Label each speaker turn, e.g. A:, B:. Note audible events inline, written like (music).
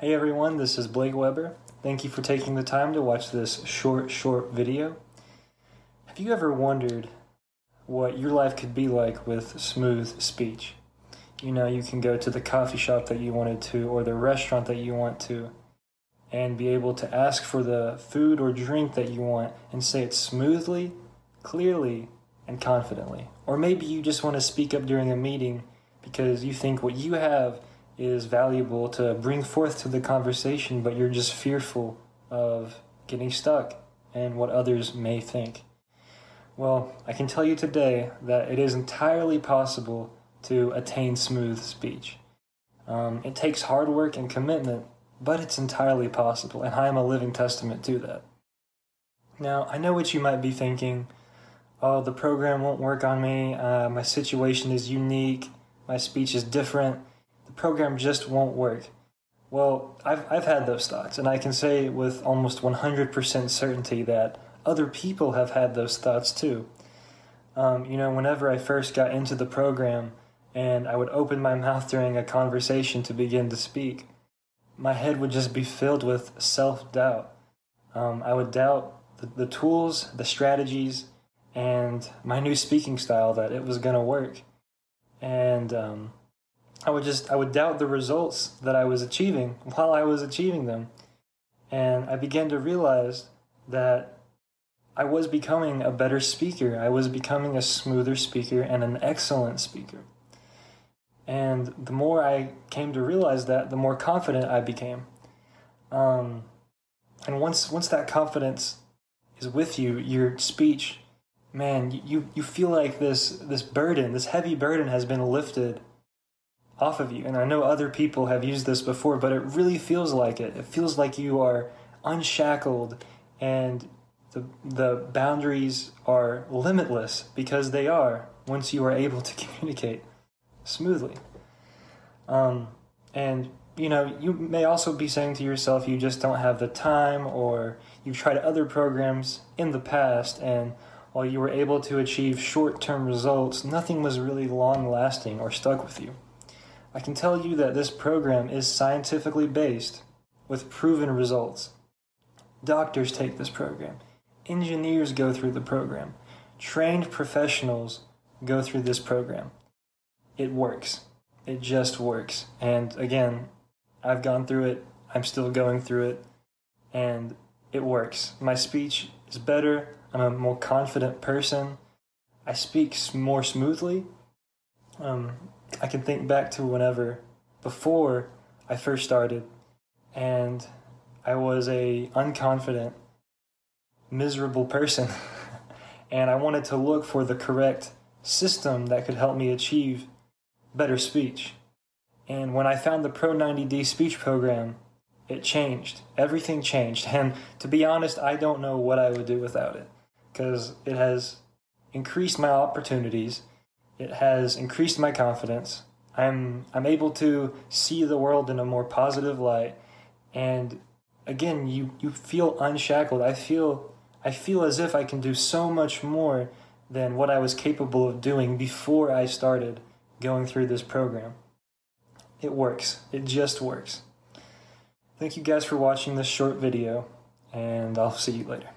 A: Hey everyone, this is Blake Weber. Thank you for taking the time to watch this short, short video. Have you ever wondered what your life could be like with smooth speech? You know, you can go to the coffee shop that you wanted to or the restaurant that you want to and be able to ask for the food or drink that you want and say it smoothly, clearly, and confidently. Or maybe you just want to speak up during a meeting because you think what you have is valuable to bring forth to the conversation, but you're just fearful of getting stuck and what others may think. Well, I can tell you today that it is entirely possible to attain smooth speech. Um, it takes hard work and commitment, but it's entirely possible, and I am a living testament to that. Now, I know what you might be thinking oh, the program won't work on me, uh, my situation is unique, my speech is different, program just won't work. Well, I've, I've had those thoughts, and I can say with almost 100% certainty that other people have had those thoughts too. Um, you know, whenever I first got into the program and I would open my (laughs) mouth during a conversation to begin to speak, my head would just be filled with self doubt. Um, I would doubt the, the tools, the strategies, and my new speaking style that it was going to work. And um, I would just, I would doubt the results that I was achieving (laughs) while I was achieving them. And I began to realize that I was becoming a better speaker. I was becoming a smoother speaker and an excellent speaker. And the more I came to realize that, the more confident I became. Um, and once once that confidence is with you, your speech man, you, you feel like this this burden, this heavy burden has been lifted off of you. And I know other people have used this before, but it really feels like it. It feels like you are unshackled and the the boundaries are limitless because they are once you are able to (laughs) communicate smoothly. Um, and you know, you may also be saying to yourself you just don't have the time or you've tried other programs in the past and while you were able to achieve short term results, nothing was really long lasting or stuck with you. I can tell you that this program is scientifically based with proven results. Doctors take this program, engineers go through the program, trained professionals go through this program. It works. It just works. And again, I've gone through it, I'm still going through it, and it works. My speech is better I'm a more confident person. I speak more smoothly. Um, I can think back to whenever before I first started, and I was a unconfident, miserable person, (laughs) and I wanted to look for the correct system that could help me achieve better speech. And when I found the Pro 90D speech program, it changed. Everything changed. (laughs) And to be honest, I don't know what I would do without it because it has increased my opportunities. It has increased my confidence. I'm I'm able to see the world in a more positive light, and again, you you feel unshackled. I feel I feel as if I can do so much more than what I was capable of doing before I started going through this program. It works. It just works. Thank you guys for watching this short video, and I'll see you later.